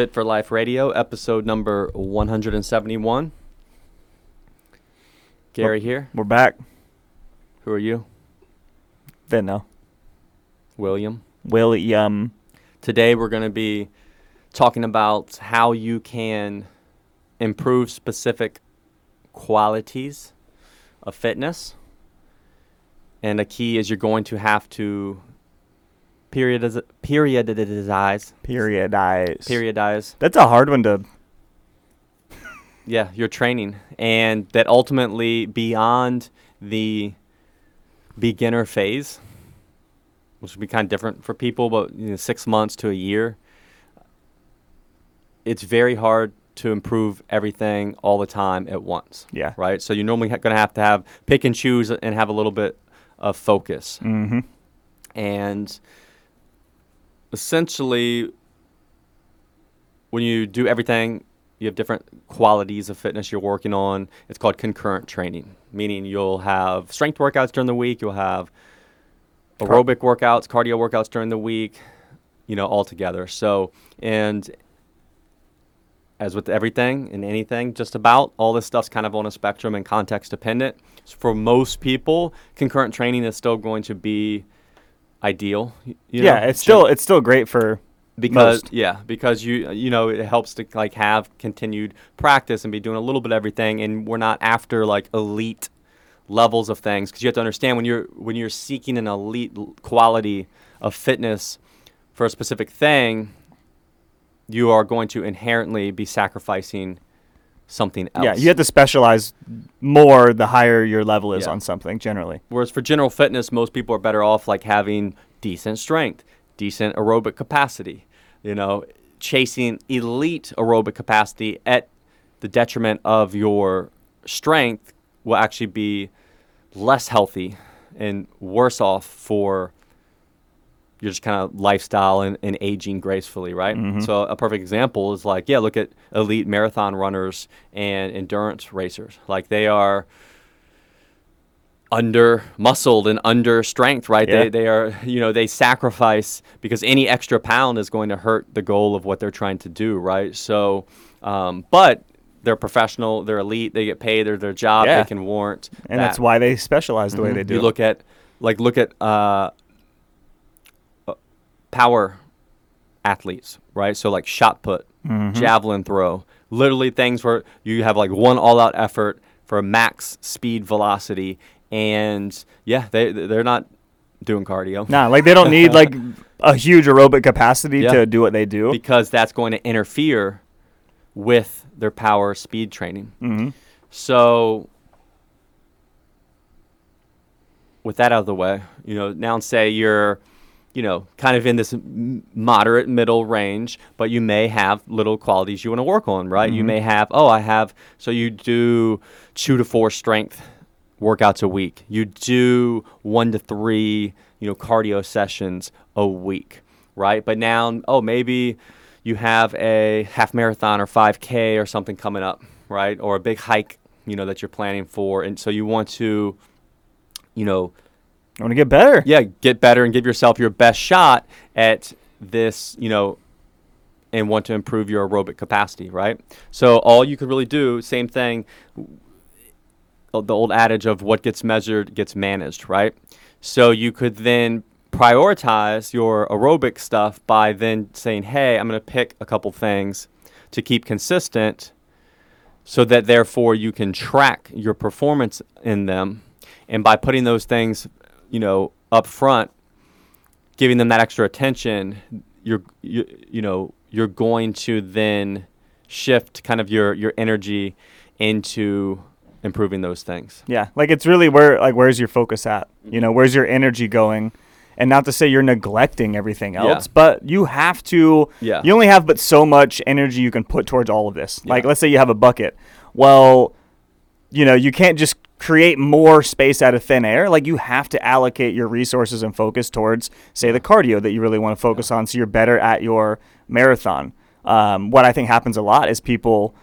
Fit for Life Radio, episode number 171. Gary here. We're back. Who are you? Vinno. William. William. Today we're going to be talking about how you can improve specific qualities of fitness. And a key is you're going to have to periodize, periodize, Periodize. periodize That's a hard one to. yeah your training and that ultimately beyond the beginner phase which would be kind of different for people but you know, six months to a year it's very hard to improve everything all the time at once Yeah. right so you're normally ha- going to have to have pick and choose and have a little bit of focus Mm-hmm. and essentially when you do everything you have different qualities of fitness you're working on. It's called concurrent training meaning you'll have strength workouts during the week you'll have aerobic workouts cardio workouts during the week you know all together. So and as with everything and anything just about all this stuff's kind of on a spectrum and context dependent. So for most people concurrent training is still going to be ideal you yeah, know, it's should- still it's still great for because most. yeah because you you know it helps to like have continued practice and be doing a little bit of everything and we're not after like elite levels of things because you have to understand when you're when you're seeking an elite quality of fitness for a specific thing you are going to inherently be sacrificing something else yeah. You have to specialize more the higher your level is Yeah. on something generally. Whereas for general fitness, most people are better off like having decent strength, decent aerobic capacity, you know, chasing elite aerobic capacity at the detriment of your strength will actually be less healthy and worse off for your just kind of lifestyle and, and aging gracefully, right? Mhm. So a perfect example is like, yeah, look at elite marathon runners and endurance racers. Like they are under muscled and under strength, right? Yeah. They, they are, you know, they sacrifice because any extra pound is going to hurt the goal of what they're trying to do, right? So, um, but they're professional, they're elite, they get paid, they're their job, Yeah. they can warrant. And that. that's why they specialize the way Mhm. they do. You look at, like, look at uh, power athletes, right? So like shot put, Mhm. javelin throw, literally things where you have like one all-out effort for a max speed velocity, and yeah, they they're not doing cardio Nah, like they don't need like a huge aerobic capacity Yeah. to do what they do. because that's going to interfere with their power speed training. hmm So, with that out of the way, you know, now say you're, you know, kind of in this moderate middle range, but you may have little qualities you want to work on, right? You Mhm. may have, oh, I have, so you do two to four strength workouts a week. You do one to three, you know, cardio sessions a week, right? But now, oh, maybe you have a half marathon or 5K or something coming up, right? Or a big hike, you know, that you're planning for. And so you want to, you know, I want to get better. yeah, get better and give yourself your best shot at this, you know, and want to improve your aerobic capacity, right? So all you could really do, same thing, the old adage of what gets measured gets managed, right? So you could then prioritize your aerobic stuff by then saying, hey, I'm going to pick a couple things to keep consistent so that therefore you can track your performance in them. And by putting those things, you know, up front, giving them that extra attention, you're, you, you know, you're going to then shift kind of your, your energy into improving those things. Yeah, like it's really where like where's your focus at? You know, where's your energy going? And not to say you're neglecting everything Yeah. else, but you have to. Yeah. You only have but so much energy you can put towards all of this. Like let's say you have a bucket. Well, you know, you can't just create more space out of thin air. Like you have to allocate your resources and focus towards, say, the cardio that you really want to focus on, so you're better at your marathon. Um, what I think happens a lot is people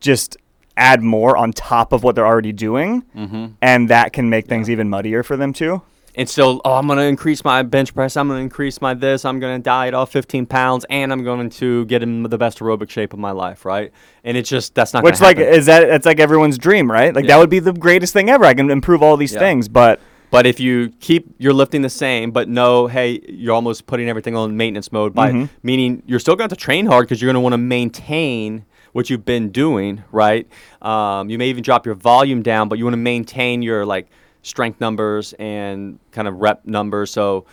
just add more on top of what they're already doing, Mm-hmm. and that can make things even muddier for them too. And still, oh, I'm going to increase my bench press. I'm going to increase my this. I'm going to diet off 15 pounds, and I'm going to get in the best aerobic shape of my life, right? And it's just that's not. Which like happen. is that it's like everyone's dream, right? Like Yeah. that would be the greatest thing ever. I can improve all these Yeah. things, but But if you keep your lifting the same, but no, hey, you're almost putting everything on maintenance mode by Mhm. meaning you're still going to to train hard because you're going to want to maintain what you've been doing, right? Um, you may even drop your volume down, but you want to maintain your like strength numbers and kind of rep numbers. So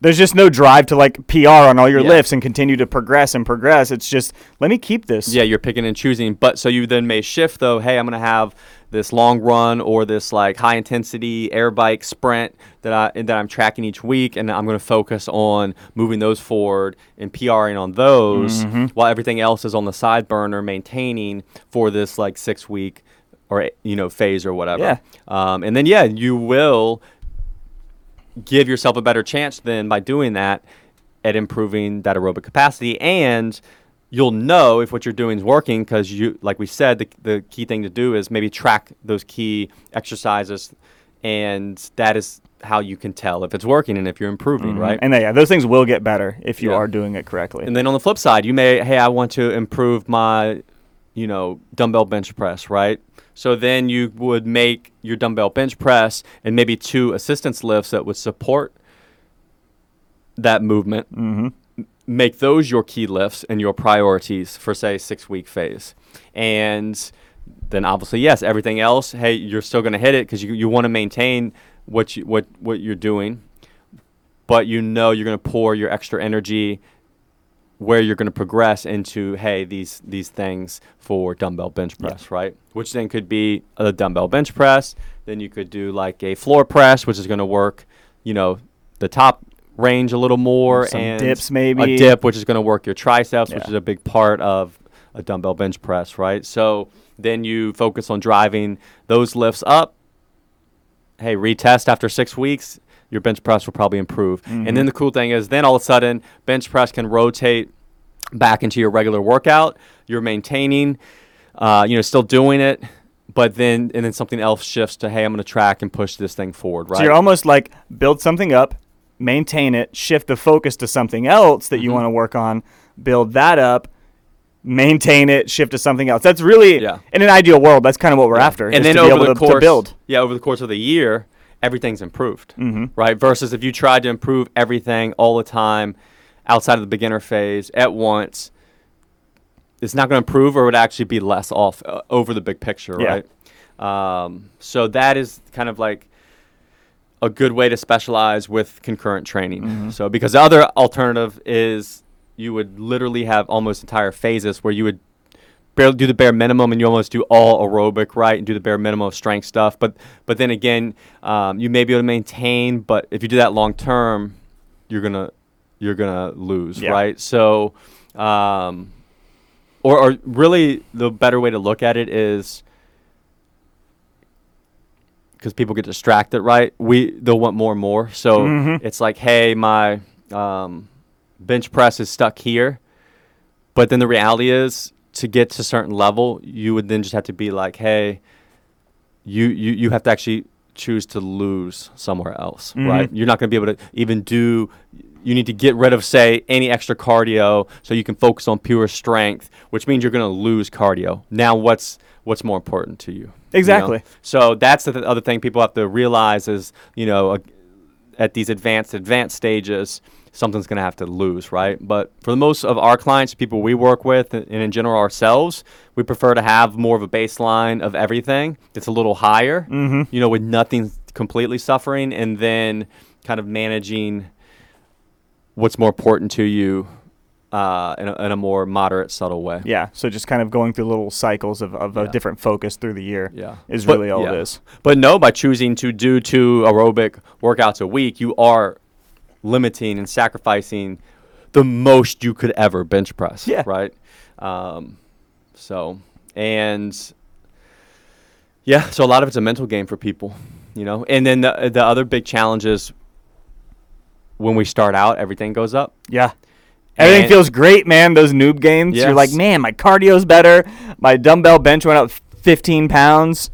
there's just no drive to like PR on all your Yeah. lifts and continue to progress and progress. It's just let me keep this. Yeah, you're picking and choosing. But so you then may shift though. Hey, I'm gonna have this long run or this like high intensity air bike sprint that I that I'm tracking each week, and I'm gonna focus on moving those forward and PRing on those, Mm-hmm. while everything else is on the side burner, maintaining for this like six week or you know phase or whatever. Yeah. Um, and then yeah, you will give yourself a better chance then by doing that at improving that aerobic capacity and you'll know if what you're doing is working because you like we said the, the key thing to do is maybe track those key exercises and that is how you can tell if it's working and if you're improving right And yeah, those things will get better if you Yeah. are doing it correctly. and then on the flip side, you may, hey, I want to improve my, you know, dumbbell bench press, right? So then you would make your dumbbell bench press and maybe two assistance lifts that would support that movement. hmm Make those your key lifts and your priorities for, say, six week phase. And then obviously, yes, everything else, hey, you're still going to hit it because you, you want to maintain what, you, what, what you're doing. But you know you're going to pour your extra energy where you're going to progress into hey these these things for dumbbell bench press right? Which then could be a dumbbell bench press. Then you could do like a floor press which is going to work you know the top range a little more Some and dips maybe. a dip which is going to work your triceps which is a big part of a dumbbell bench press right? So then you focus on driving those lifts up. Hey retest after six weeks your bench press will probably improve and Mm-hmm. then the cool thing is then all of a sudden bench press can rotate back into your regular workout you're maintaining uh, you know still doing it but then and then something else shifts to hey i'm going to track and push this thing forward right So you're almost like build something up, maintain it, shift the focus to something else that you Mhm. want to work on, build that up, maintain it, shift to something else. That's really Yeah. in an ideal world. That's kind of what we're Yeah. after. and then to be over able the course to build. yeah over the course of the year everything's improved Mhm. right versus if you tried to improve everything all the time outside of the beginner phase at once it's not going to improve or it would actually be less off uh, over the big picture Yeah. right um, so that is kind of like a good way to specialize with concurrent training Mhm. so because the other alternative is you would literally have almost entire phases where you would barely do the bare minimum and you almost do all aerobic right and do the bare minimum of strength stuff. But but then again um, you may be able to maintain but if you do that long term you're gonna you're gonna lose Yeah. right? So um, or, or really the better way to look at it is because people get distracted right? We they'll want more and more. So Mhm. it's like hey my um, bench press is stuck here. But then the reality is to get to a certain level you would then just have to be like hey you you, you have to actually choose to lose somewhere else Mhm. right you're not going to be able to even do you need to get rid of say any extra cardio so you can focus on pure strength which means you're going to lose cardio now what's what's more important to you you know? Exactly. so that's the th- other thing people have to realize is you know uh, at these advanced advanced stages something's going to have to lose right but for the most of our clients people we work with and in general ourselves we prefer to have more of a baseline of everything that's a little higher Mhm. you know with nothing completely suffering and then kind of managing what's more important to you uh, in, a, in a more moderate subtle way Yeah. So just kind of going through little cycles of, of a different focus through the year yeah is But- really all yeah. it is. But no, by choosing to do two aerobic workouts a week, you are limiting and sacrificing the most you could ever bench press. Yeah. Right. Um, so and yeah, so a lot of it's a mental game for people, you know. And then the the other big challenge is when we start out, everything goes up. Yeah. Everything And- feels great, man. Those noob gains. You're like, man, my cardio's better. My dumbbell bench went up 15 pounds.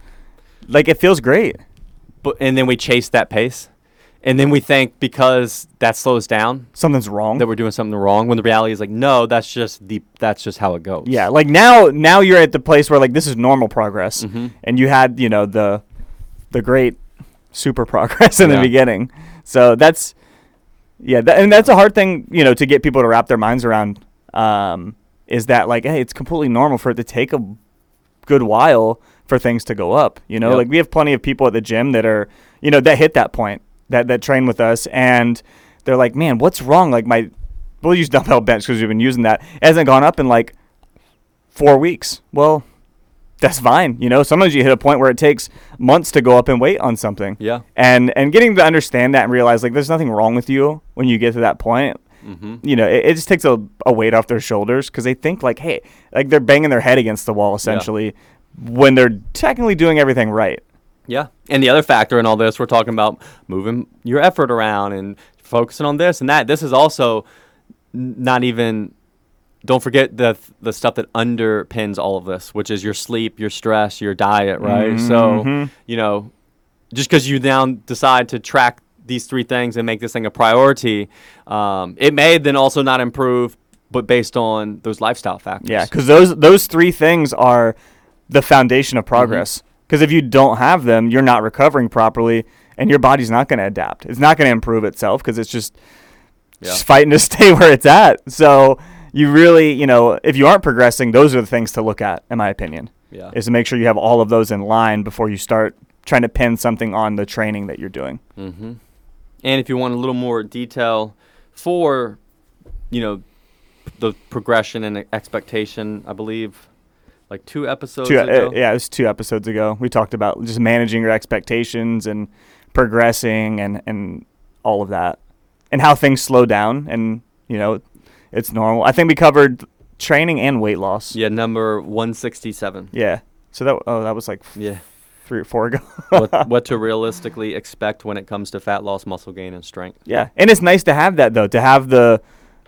Like, it feels great. but and then we chase that pace and then we think because that slows down Something's wrong. that we're doing something wrong. When the reality is like, no, that's just the that's just how it goes. Yeah, like now now you're at the place where like this is normal progress, Mhm. and you had you know the the great super progress in Yeah. the beginning. So that's yeah, that, and that's a hard thing you know to get people to wrap their minds around. Um, is that like hey, it's completely normal for it to take a good while for things to go up. You know, Yep. like we have plenty of people at the gym that are you know that hit that point that that train with us and they're like, man, what's wrong? Like my we'll use dumbbell bench because we've been using that. It hasn't gone up in like four weeks. Well, that's fine. You know, sometimes you hit a point where it takes months to go up in weight on something. Yeah. And and getting to understand that and realize like there's nothing wrong with you when you get to that point. Mm-hmm. You know, it, it just takes a, a weight off their shoulders because they think like, hey, like they're banging their head against the wall essentially when they're technically doing everything right. Yeah. And the other factor in all this, we're talking about moving your effort around and focusing on this and that. This is also not even. Don't forget the the stuff that underpins all of this, which is your sleep, your stress, your diet, right? So, Mhm. you know, just because you now decide to track these three things and make this thing a priority, um, it may then also not improve, but based on those lifestyle factors. Yeah, because those those three things are the foundation of progress. Because if you don't have them, you're not recovering properly, and your body's not going to adapt. It's not going to improve itself because it's just Yeah. just fighting to stay where it's at. So you really, you know, if you aren't progressing, those are the things to look at, in my opinion. Yeah. Is to make sure you have all of those in line before you start trying to pin something on the training that you're doing. Mm-hmm. And if you want a little more detail for, you know, the progression and expectation, I believe, like two episodes two, ago. uh, yeah, it was two episodes ago. We talked about just managing your expectations and progressing and and all of that, and how things slow down. And you know, it's normal. I think we covered training and weight loss. Yeah, number 167. Yeah. So that oh that was like Yeah. three or four ago. what, what to realistically expect when it comes to fat loss, muscle gain, and strength. yeah, and it's nice to have that though to have the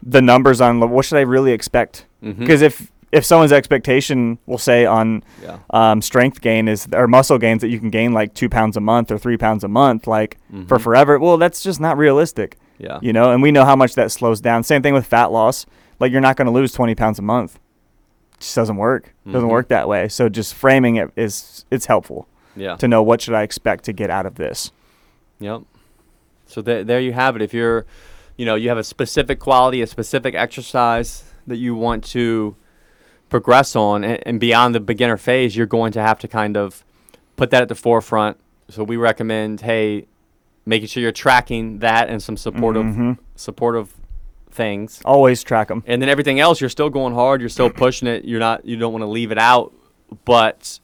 the numbers on what should I really expect because if if someone's expectation will say on Yeah. um, strength gain is or muscle gains that you can gain like two pounds a month or three pounds a month like for Mhm. forever well that's just not realistic Yeah. you know and we know how much that slows down same thing with fat loss like you're not going to lose 20 pounds a month it just doesn't work doesn't Mhm. work that way so just framing it is it's helpful Yeah. to know what should i expect to get out of this Yep. So there, there you have it. If you're, you know, you have a specific quality, a specific exercise that you want to progress on, and, and beyond the beginner phase, you're going to have to kind of put that at the forefront. So we recommend, hey, making sure you're tracking that and some supportive, Mhm. supportive things. always track them And then everything else, you're still going hard. You're still pushing it. You're not. You don't want to leave it out, but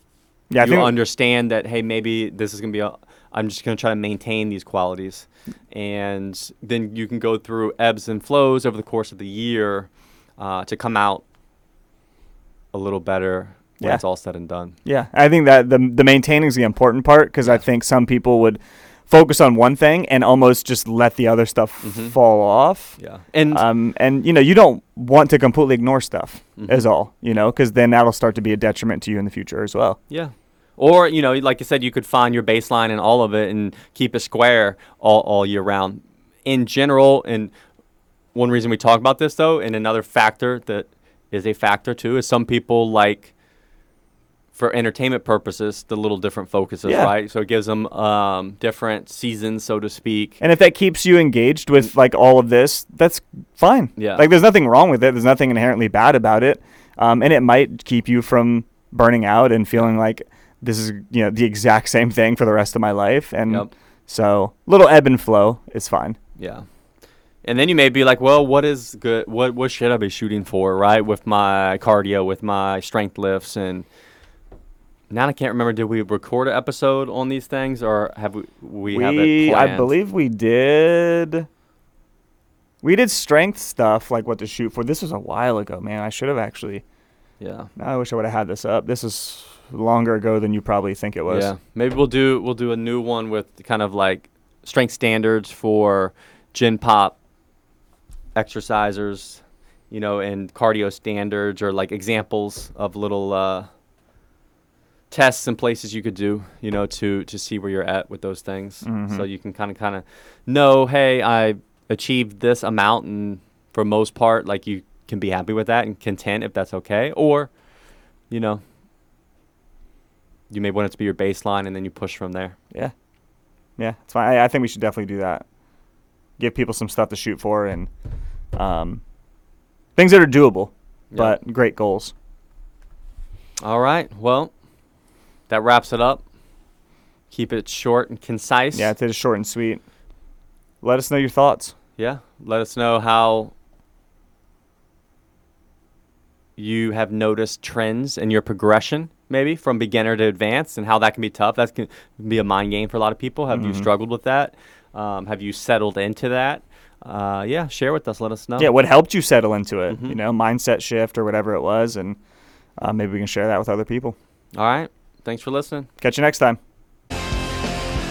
yeah you understand that hey maybe this is going to be a i'm just going to try to maintain these qualities and then you can go through ebbs and flows over the course of the year uh, to come out a little better when Yeah. it's all said and done Yeah, I think that the the maintaining is the important part because I think some people would focus on one thing and almost just let the other stuff Mhm. fall off. yeah and Um, and you know, you don't want to completely ignore stuff, Mhm. is all. You know, because then that'll start to be a detriment to you in the future as well. yeah or you know like i said you could find your baseline and all of it and keep it square all, all year round in general and one reason we talk about this though and another factor that is a factor too is some people like for entertainment purposes the little different focuses Yeah. right so it gives them um, different seasons so to speak And if that keeps you engaged with like all of this, that's fine. Yeah. Like there's nothing wrong with it. There's nothing inherently bad about it. Um, and it might keep you from burning out and feeling like this is you know the exact same thing for the rest of my life. And Yep. so little ebb and flow is fine. Yeah. And then you may be like, well, what is good? What what should I be shooting for, right? With my cardio, with my strength lifts, and now I can't remember. Did we record an episode on these things, or have we? We, have it I believe we did. We did strength stuff, like what to shoot for. This was a while ago, man. I should have actually. Yeah. I wish I would have had this up. This is longer ago than you probably think it was. Yeah. Maybe we'll do we'll do a new one with kind of like strength standards for gym pop exercisers, you know, and cardio standards or like examples of little uh tests and places you could do, you know, to to see where you're at with those things. So you can kind of kind of know, hey, I achieved this amount, and for most part, like you can be happy with that and content if that's okay, or you know, you may want it to be your baseline, and then you push from there. Yeah. Yeah, it's fine. I, I think we should definitely do that. Give people some stuff to shoot for and um, things that are doable, but great goals. All right, well, that wraps it up. Keep it short and concise. Yeah, it is short and sweet. Let us know your thoughts. Yeah. Let us know how you have noticed trends in your progression, maybe from beginner to advanced, and how that can be tough. That can be a mind game for a lot of people. Have you Mm-hmm. struggled with that? Um, have you settled into that? Uh, yeah, share with us. Let us know. Yeah, what helped you settle into it? Mhm. You know, mindset shift or whatever it was, and uh, maybe we can share that with other people. All right. Thanks for listening. Catch you next time.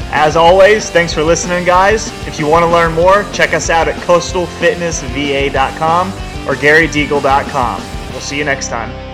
As always, thanks for listening, guys. If you want to learn more, check us out at coastalfitnessva.com or garydeagle.com. We'll see you next time.